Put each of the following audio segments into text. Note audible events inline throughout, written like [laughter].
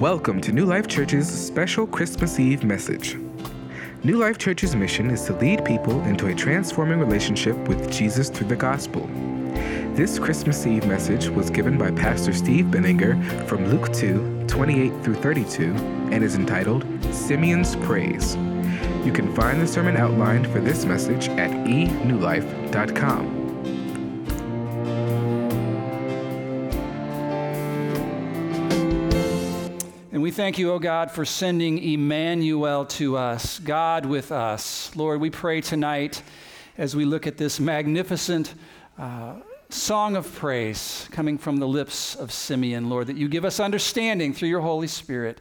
Welcome to New Life Church's special Christmas Eve message. New Life Church's mission is to lead people into a transforming relationship with Jesus through the gospel. This Christmas Eve message was given by Pastor Steve Benninger from Luke 2 28 through 32 and is entitled Simeon's Praise. You can find the sermon outlined for this message at enewlife.com. thank you, O oh God, for sending Emmanuel to us, God with us. Lord, we pray tonight as we look at this magnificent uh, song of praise coming from the lips of Simeon, Lord, that you give us understanding through your Holy Spirit.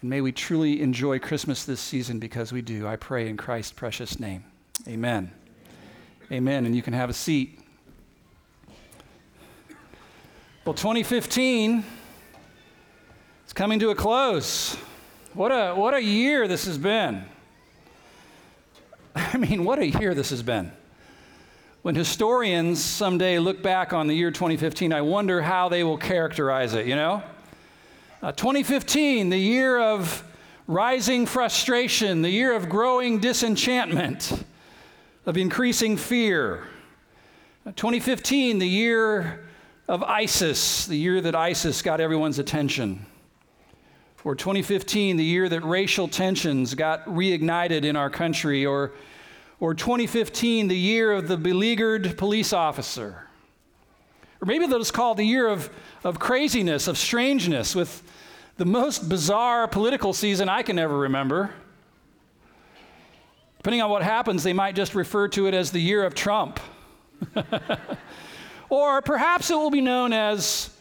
And may we truly enjoy Christmas this season because we do. I pray in Christ's precious name. Amen. Amen. And you can have a seat. Well, 2015 coming to a close. What a, what a year this has been. [laughs] I mean, what a year this has been. When historians someday look back on the year 2015, I wonder how they will characterize it, you know? Uh, 2015, the year of rising frustration, the year of growing disenchantment, of increasing fear. Uh, 2015, the year of ISIS, the year that ISIS got everyone's attention or 2015, the year that racial tensions got reignited in our country, or, or 2015, the year of the beleaguered police officer. Or maybe they'll just call it the year of, of craziness, of strangeness, with the most bizarre political season I can ever remember. Depending on what happens, they might just refer to it as the year of Trump. [laughs] or perhaps it will be known as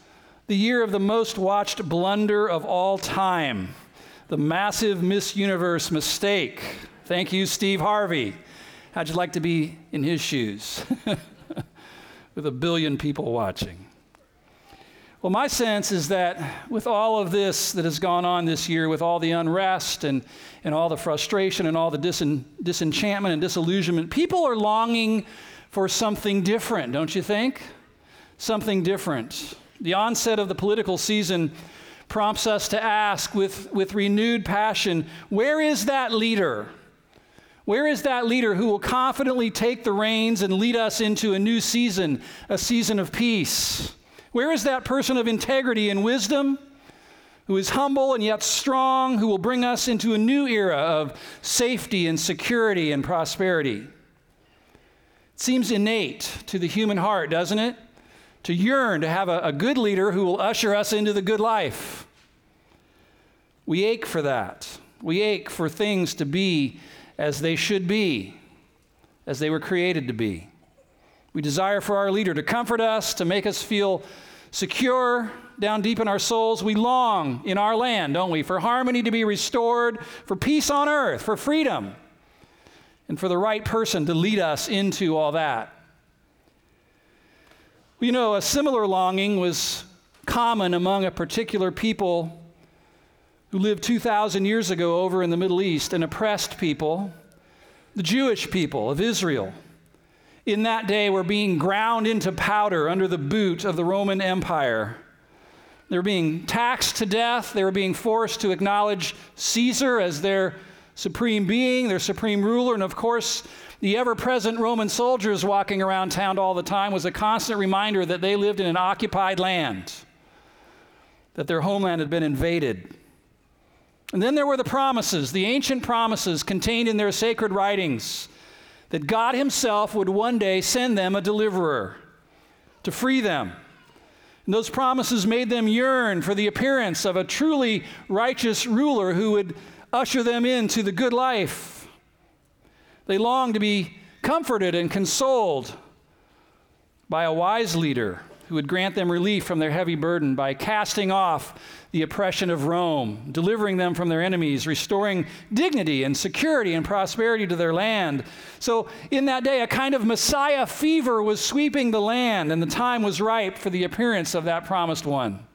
the year of the most watched blunder of all time, the massive Miss Universe mistake. Thank you, Steve Harvey. How'd you like to be in his shoes [laughs] with a billion people watching? Well, my sense is that with all of this that has gone on this year, with all the unrest and, and all the frustration and all the disen, disenchantment and disillusionment, people are longing for something different, don't you think? Something different. The onset of the political season prompts us to ask with, with renewed passion where is that leader? Where is that leader who will confidently take the reins and lead us into a new season, a season of peace? Where is that person of integrity and wisdom who is humble and yet strong, who will bring us into a new era of safety and security and prosperity? It seems innate to the human heart, doesn't it? To yearn to have a, a good leader who will usher us into the good life. We ache for that. We ache for things to be as they should be, as they were created to be. We desire for our leader to comfort us, to make us feel secure down deep in our souls. We long in our land, don't we, for harmony to be restored, for peace on earth, for freedom, and for the right person to lead us into all that. You know, a similar longing was common among a particular people who lived 2,000 years ago over in the Middle East, an oppressed people, the Jewish people of Israel. In that day, were being ground into powder under the boot of the Roman Empire. They were being taxed to death. They were being forced to acknowledge Caesar as their supreme being, their supreme ruler, and of course, the ever present Roman soldiers walking around town all the time was a constant reminder that they lived in an occupied land, that their homeland had been invaded. And then there were the promises, the ancient promises contained in their sacred writings, that God Himself would one day send them a deliverer to free them. And those promises made them yearn for the appearance of a truly righteous ruler who would usher them into the good life they long to be comforted and consoled by a wise leader who would grant them relief from their heavy burden by casting off the oppression of Rome, delivering them from their enemies, restoring dignity and security and prosperity to their land. So, in that day, a kind of Messiah fever was sweeping the land, and the time was ripe for the appearance of that promised one.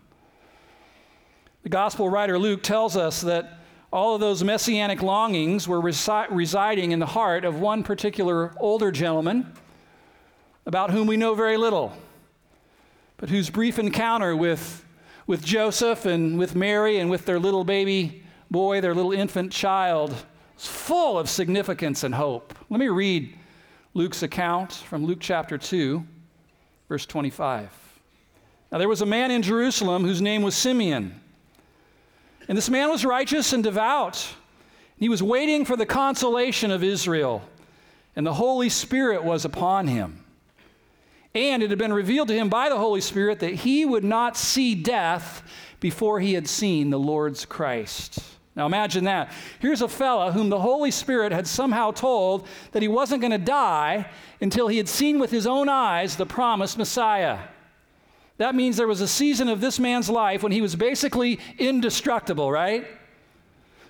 The gospel writer Luke tells us that all of those messianic longings were resi- residing in the heart of one particular older gentleman about whom we know very little, but whose brief encounter with, with Joseph and with Mary and with their little baby boy, their little infant child, is full of significance and hope. Let me read Luke's account from Luke chapter 2, verse 25. Now, there was a man in Jerusalem whose name was Simeon. And this man was righteous and devout. He was waiting for the consolation of Israel, and the Holy Spirit was upon him. And it had been revealed to him by the Holy Spirit that he would not see death before he had seen the Lord's Christ. Now imagine that. Here's a fella whom the Holy Spirit had somehow told that he wasn't going to die until he had seen with his own eyes the promised Messiah. That means there was a season of this man's life when he was basically indestructible, right?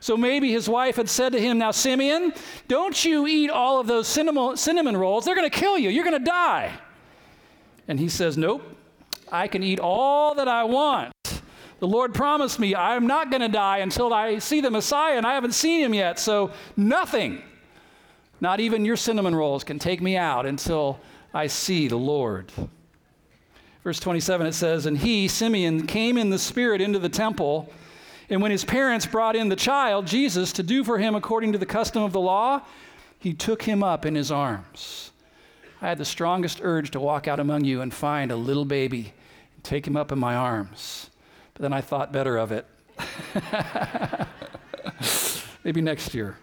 So maybe his wife had said to him, Now, Simeon, don't you eat all of those cinnamon, rolls. They're going to kill you. You're going to die. And he says, Nope, I can eat all that I want. The Lord promised me I'm not going to die until I see the Messiah, and I haven't seen him yet. So nothing, not even your cinnamon rolls, can take me out until I see the Lord. Verse 27, it says, And he, Simeon, came in the Spirit into the temple. And when his parents brought in the child, Jesus, to do for him according to the custom of the law, he took him up in his arms. I had the strongest urge to walk out among you and find a little baby and take him up in my arms. But then I thought better of it. [laughs] Maybe next year.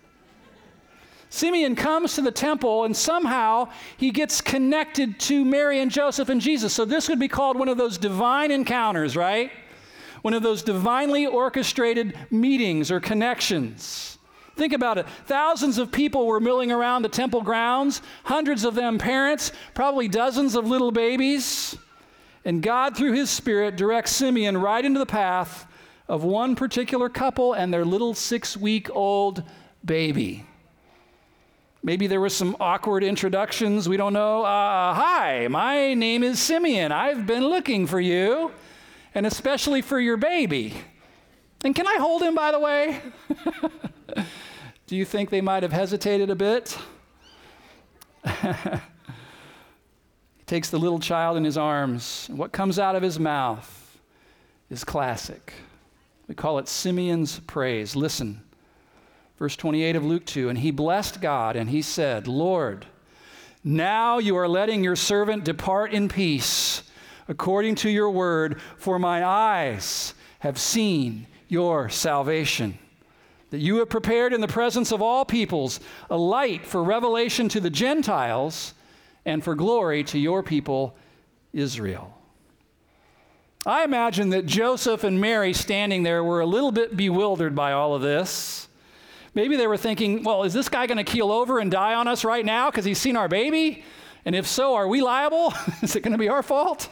Simeon comes to the temple and somehow he gets connected to Mary and Joseph and Jesus. So this would be called one of those divine encounters, right? One of those divinely orchestrated meetings or connections. Think about it. Thousands of people were milling around the temple grounds, hundreds of them parents, probably dozens of little babies. And God, through His Spirit, directs Simeon right into the path of one particular couple and their little six week old baby. Maybe there were some awkward introductions. We don't know. Uh, hi, my name is Simeon. I've been looking for you, and especially for your baby. And can I hold him, by the way? [laughs] Do you think they might have hesitated a bit? [laughs] he takes the little child in his arms, and what comes out of his mouth is classic. We call it Simeon's praise. Listen. Verse 28 of Luke 2 And he blessed God and he said, Lord, now you are letting your servant depart in peace according to your word, for my eyes have seen your salvation. That you have prepared in the presence of all peoples a light for revelation to the Gentiles and for glory to your people, Israel. I imagine that Joseph and Mary standing there were a little bit bewildered by all of this. Maybe they were thinking, well, is this guy going to keel over and die on us right now because he's seen our baby? And if so, are we liable? [laughs] is it going to be our fault?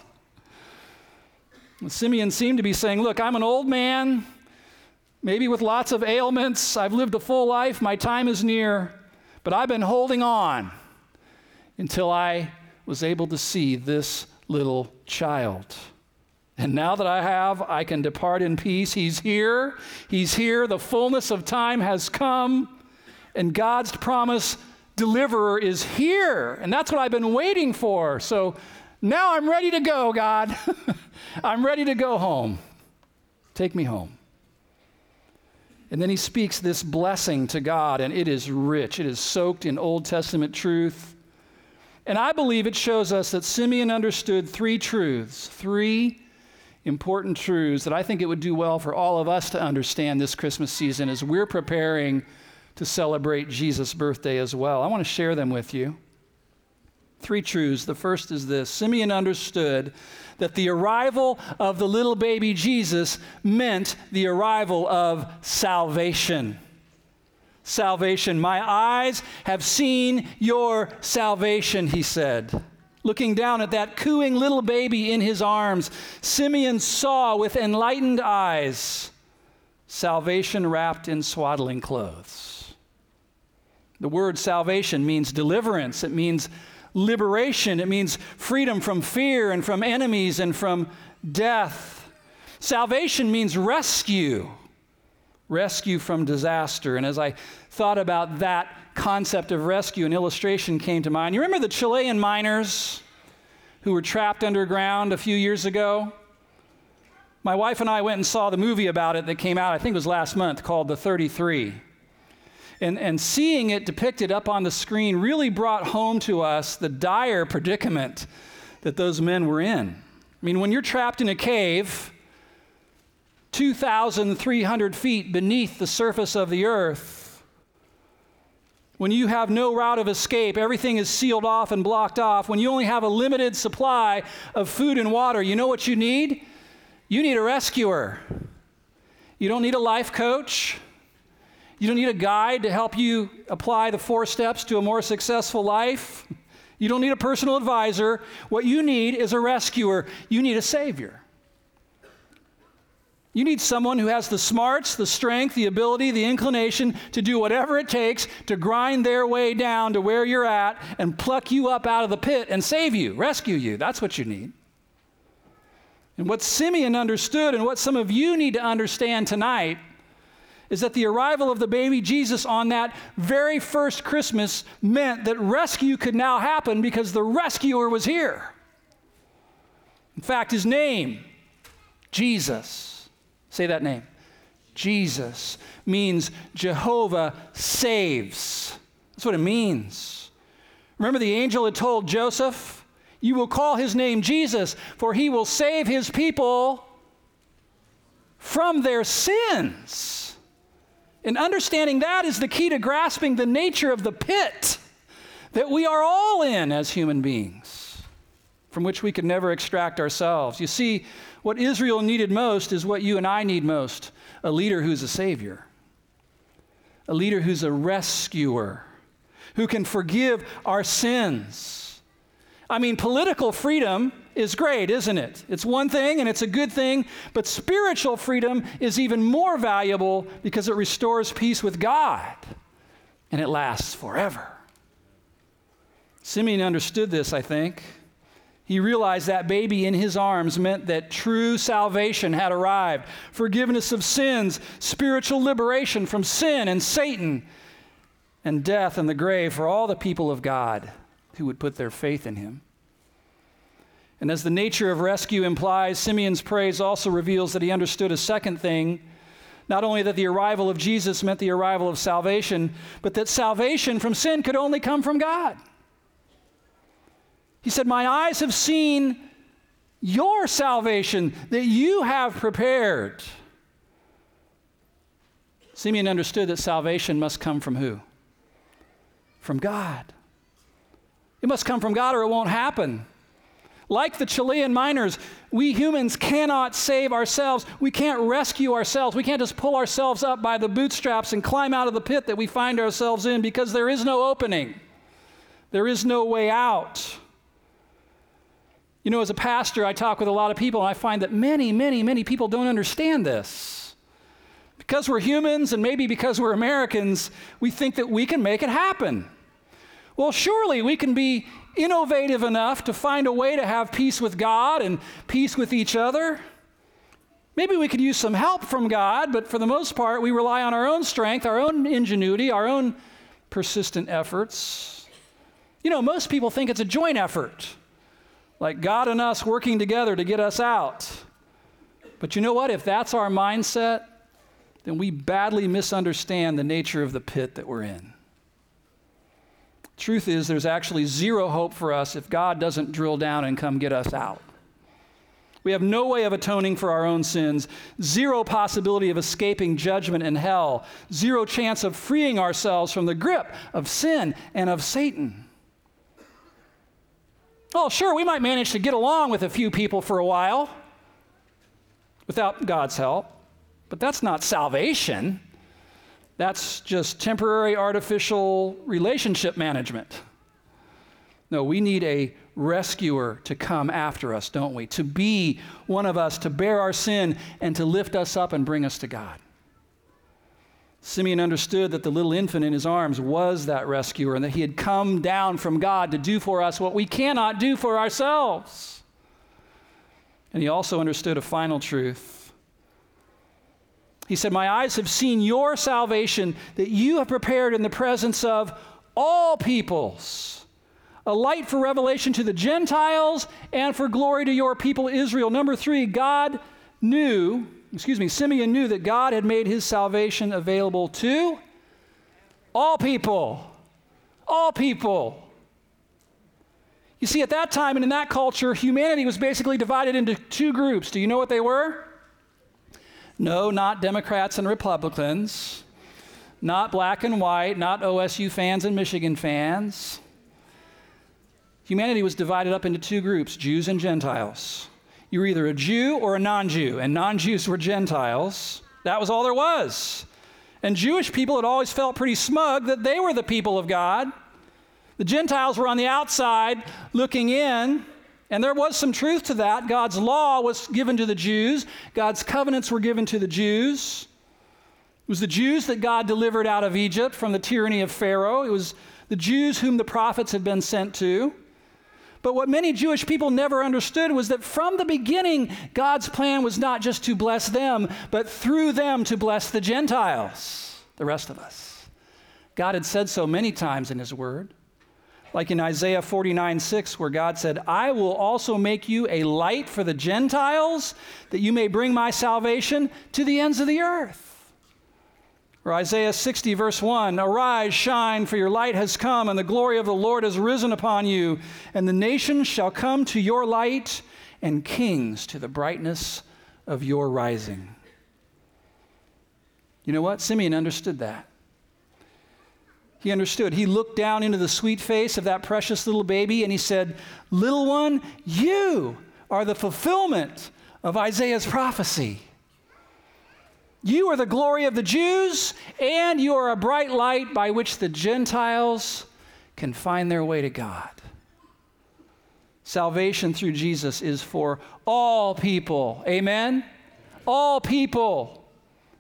Simeon seemed to be saying, Look, I'm an old man, maybe with lots of ailments. I've lived a full life. My time is near. But I've been holding on until I was able to see this little child. And now that I have, I can depart in peace. He's here. He's here. The fullness of time has come. And God's promise deliverer is here. And that's what I've been waiting for. So now I'm ready to go, God. [laughs] I'm ready to go home. Take me home. And then he speaks this blessing to God, and it is rich. It is soaked in Old Testament truth. And I believe it shows us that Simeon understood three truths, three important truths that I think it would do well for all of us to understand this Christmas season as we're preparing to celebrate Jesus' birthday as well. I want to share them with you. Three truths. The first is this Simeon understood that the arrival of the little baby Jesus meant the arrival of salvation. Salvation. My eyes have seen your salvation, he said. Looking down at that cooing little baby in his arms, Simeon saw with enlightened eyes salvation wrapped in swaddling clothes. The word salvation means deliverance, it means liberation, it means freedom from fear and from enemies and from death. Salvation means rescue, rescue from disaster. And as I thought about that concept of rescue, an illustration came to mind. You remember the Chilean miners who were trapped underground a few years ago? My wife and I went and saw the movie about it that came out, I think it was last month, called The 33. And, and seeing it depicted up on the screen really brought home to us the dire predicament that those men were in. I mean, when you're trapped in a cave, 2,300 feet beneath the surface of the earth, when you have no route of escape, everything is sealed off and blocked off, when you only have a limited supply of food and water, you know what you need? You need a rescuer. You don't need a life coach. You don't need a guide to help you apply the four steps to a more successful life. You don't need a personal advisor. What you need is a rescuer. You need a savior. You need someone who has the smarts, the strength, the ability, the inclination to do whatever it takes to grind their way down to where you're at and pluck you up out of the pit and save you, rescue you. That's what you need. And what Simeon understood, and what some of you need to understand tonight, is that the arrival of the baby Jesus on that very first Christmas meant that rescue could now happen because the rescuer was here. In fact, his name, Jesus, say that name. Jesus means Jehovah saves. That's what it means. Remember, the angel had told Joseph, you will call his name Jesus, for he will save his people from their sins. And understanding that is the key to grasping the nature of the pit that we are all in as human beings, from which we could never extract ourselves. You see, what Israel needed most is what you and I need most a leader who's a savior, a leader who's a rescuer, who can forgive our sins I mean, political freedom is great, isn't it? It's one thing and it's a good thing, but spiritual freedom is even more valuable because it restores peace with God and it lasts forever. Simeon understood this, I think. He realized that baby in his arms meant that true salvation had arrived forgiveness of sins, spiritual liberation from sin and Satan, and death and the grave for all the people of God who would put their faith in him. And as the nature of rescue implies, Simeon's praise also reveals that he understood a second thing not only that the arrival of Jesus meant the arrival of salvation, but that salvation from sin could only come from God. He said, My eyes have seen your salvation that you have prepared. Simeon understood that salvation must come from who? From God. It must come from God or it won't happen. Like the Chilean miners, we humans cannot save ourselves. We can't rescue ourselves. We can't just pull ourselves up by the bootstraps and climb out of the pit that we find ourselves in because there is no opening. There is no way out. You know, as a pastor, I talk with a lot of people, and I find that many, many, many people don't understand this. Because we're humans, and maybe because we're Americans, we think that we can make it happen. Well, surely we can be innovative enough to find a way to have peace with God and peace with each other. Maybe we could use some help from God, but for the most part, we rely on our own strength, our own ingenuity, our own persistent efforts. You know, most people think it's a joint effort, like God and us working together to get us out. But you know what? If that's our mindset, then we badly misunderstand the nature of the pit that we're in. Truth is, there's actually zero hope for us if God doesn't drill down and come get us out. We have no way of atoning for our own sins, zero possibility of escaping judgment in hell, zero chance of freeing ourselves from the grip of sin and of Satan. Oh, sure, we might manage to get along with a few people for a while without God's help, but that's not salvation. That's just temporary artificial relationship management. No, we need a rescuer to come after us, don't we? To be one of us, to bear our sin, and to lift us up and bring us to God. Simeon understood that the little infant in his arms was that rescuer and that he had come down from God to do for us what we cannot do for ourselves. And he also understood a final truth he said, My eyes have seen your salvation that you have prepared in the presence of all peoples, a light for revelation to the Gentiles and for glory to your people Israel. Number three, God knew, excuse me, Simeon knew that God had made his salvation available to all people. All people. You see, at that time and in that culture, humanity was basically divided into two groups. Do you know what they were? No, not Democrats and Republicans, not black and white, not OSU fans and Michigan fans. Humanity was divided up into two groups Jews and Gentiles. You were either a Jew or a non Jew, and non Jews were Gentiles. That was all there was. And Jewish people had always felt pretty smug that they were the people of God. The Gentiles were on the outside looking in, and there was some truth to that. God's law was given to the Jews, God's covenants were given to the Jews. It was the Jews that God delivered out of Egypt from the tyranny of Pharaoh. It was the Jews whom the prophets had been sent to. But what many Jewish people never understood was that from the beginning, God's plan was not just to bless them, but through them to bless the Gentiles, the rest of us. God had said so many times in His Word like in Isaiah 49 6, where God said, I will also make you a light for the Gentiles, that you may bring my salvation to the ends of the earth. Or Isaiah 60, verse 1 Arise, shine, for your light has come, and the glory of the Lord has risen upon you, and the nations shall come to your light, and kings to the brightness of your rising. You know what? Simeon understood that. He understood. He looked down into the sweet face of that precious little baby and he said, Little one, you are the fulfillment of Isaiah's prophecy. You are the glory of the Jews, and you are a bright light by which the Gentiles can find their way to God. Salvation through Jesus is for all people. Amen? All people.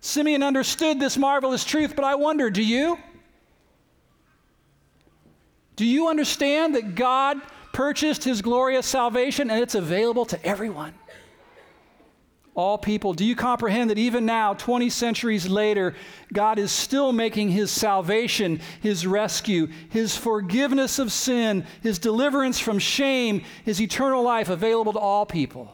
Simeon understood this marvelous truth, but I wonder do you? Do you understand that God purchased his glorious salvation and it's available to everyone? All people. Do you comprehend that even now, 20 centuries later, God is still making his salvation, his rescue, his forgiveness of sin, his deliverance from shame, his eternal life available to all people?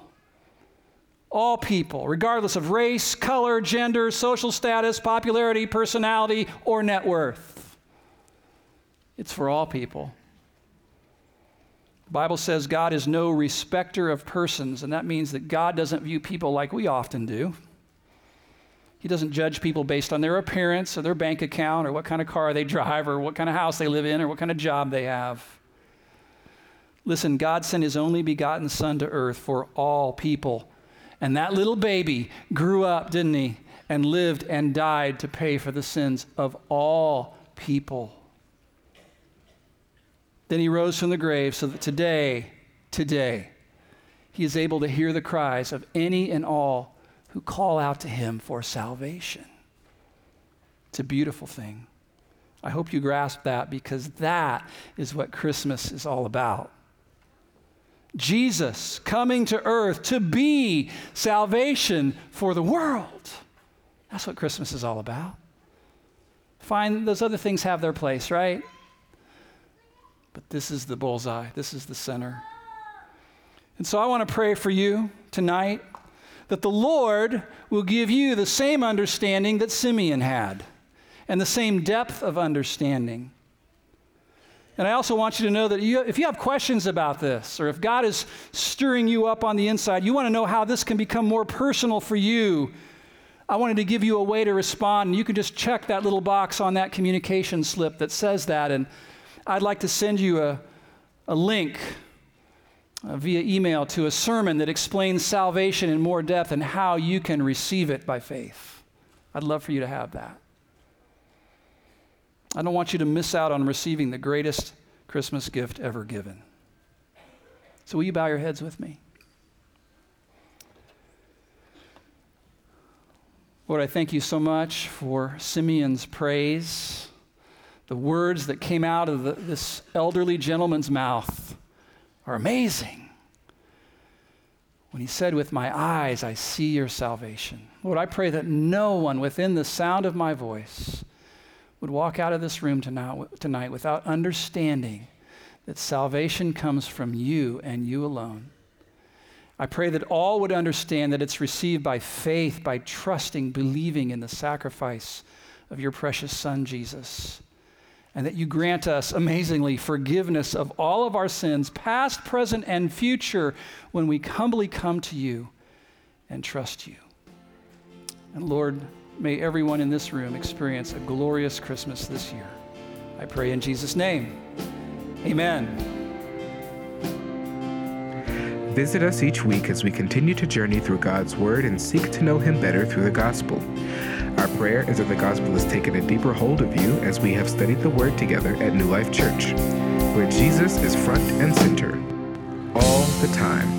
All people, regardless of race, color, gender, social status, popularity, personality, or net worth. It's for all people. The Bible says God is no respecter of persons, and that means that God doesn't view people like we often do. He doesn't judge people based on their appearance or their bank account or what kind of car they drive or what kind of house they live in or what kind of job they have. Listen, God sent his only begotten Son to earth for all people. And that little baby grew up, didn't he? And lived and died to pay for the sins of all people. Then he rose from the grave so that today, today, he is able to hear the cries of any and all who call out to him for salvation. It's a beautiful thing. I hope you grasp that because that is what Christmas is all about. Jesus coming to earth to be salvation for the world. That's what Christmas is all about. Fine, those other things have their place, right? But this is the bullseye, this is the center. And so I want to pray for you tonight that the Lord will give you the same understanding that Simeon had and the same depth of understanding. And I also want you to know that you, if you have questions about this, or if God is stirring you up on the inside, you want to know how this can become more personal for you. I wanted to give you a way to respond, and you can just check that little box on that communication slip that says that, and I'd like to send you a, a link uh, via email to a sermon that explains salvation in more depth and how you can receive it by faith. I'd love for you to have that. I don't want you to miss out on receiving the greatest Christmas gift ever given. So, will you bow your heads with me? Lord, I thank you so much for Simeon's praise the words that came out of the, this elderly gentleman's mouth are amazing. When he said, With my eyes I see your salvation. Lord, I pray that no one within the sound of my voice would walk out of this room tonight, tonight without understanding that salvation comes from you and you alone. I pray that all would understand that it's received by faith, by trusting, believing in the sacrifice of your precious Son, Jesus. And that you grant us, amazingly, forgiveness of all of our sins, past, present, and future, when we humbly come to you and trust you. And Lord, may everyone in this room experience a glorious Christmas this year. I pray in Jesus' name. Amen. Visit us each week as we continue to journey through God's Word and seek to know Him better through the gospel. Our prayer is that the gospel has taken a deeper hold of you as we have studied the Word together at New Life Church, where Jesus is front and center all the time.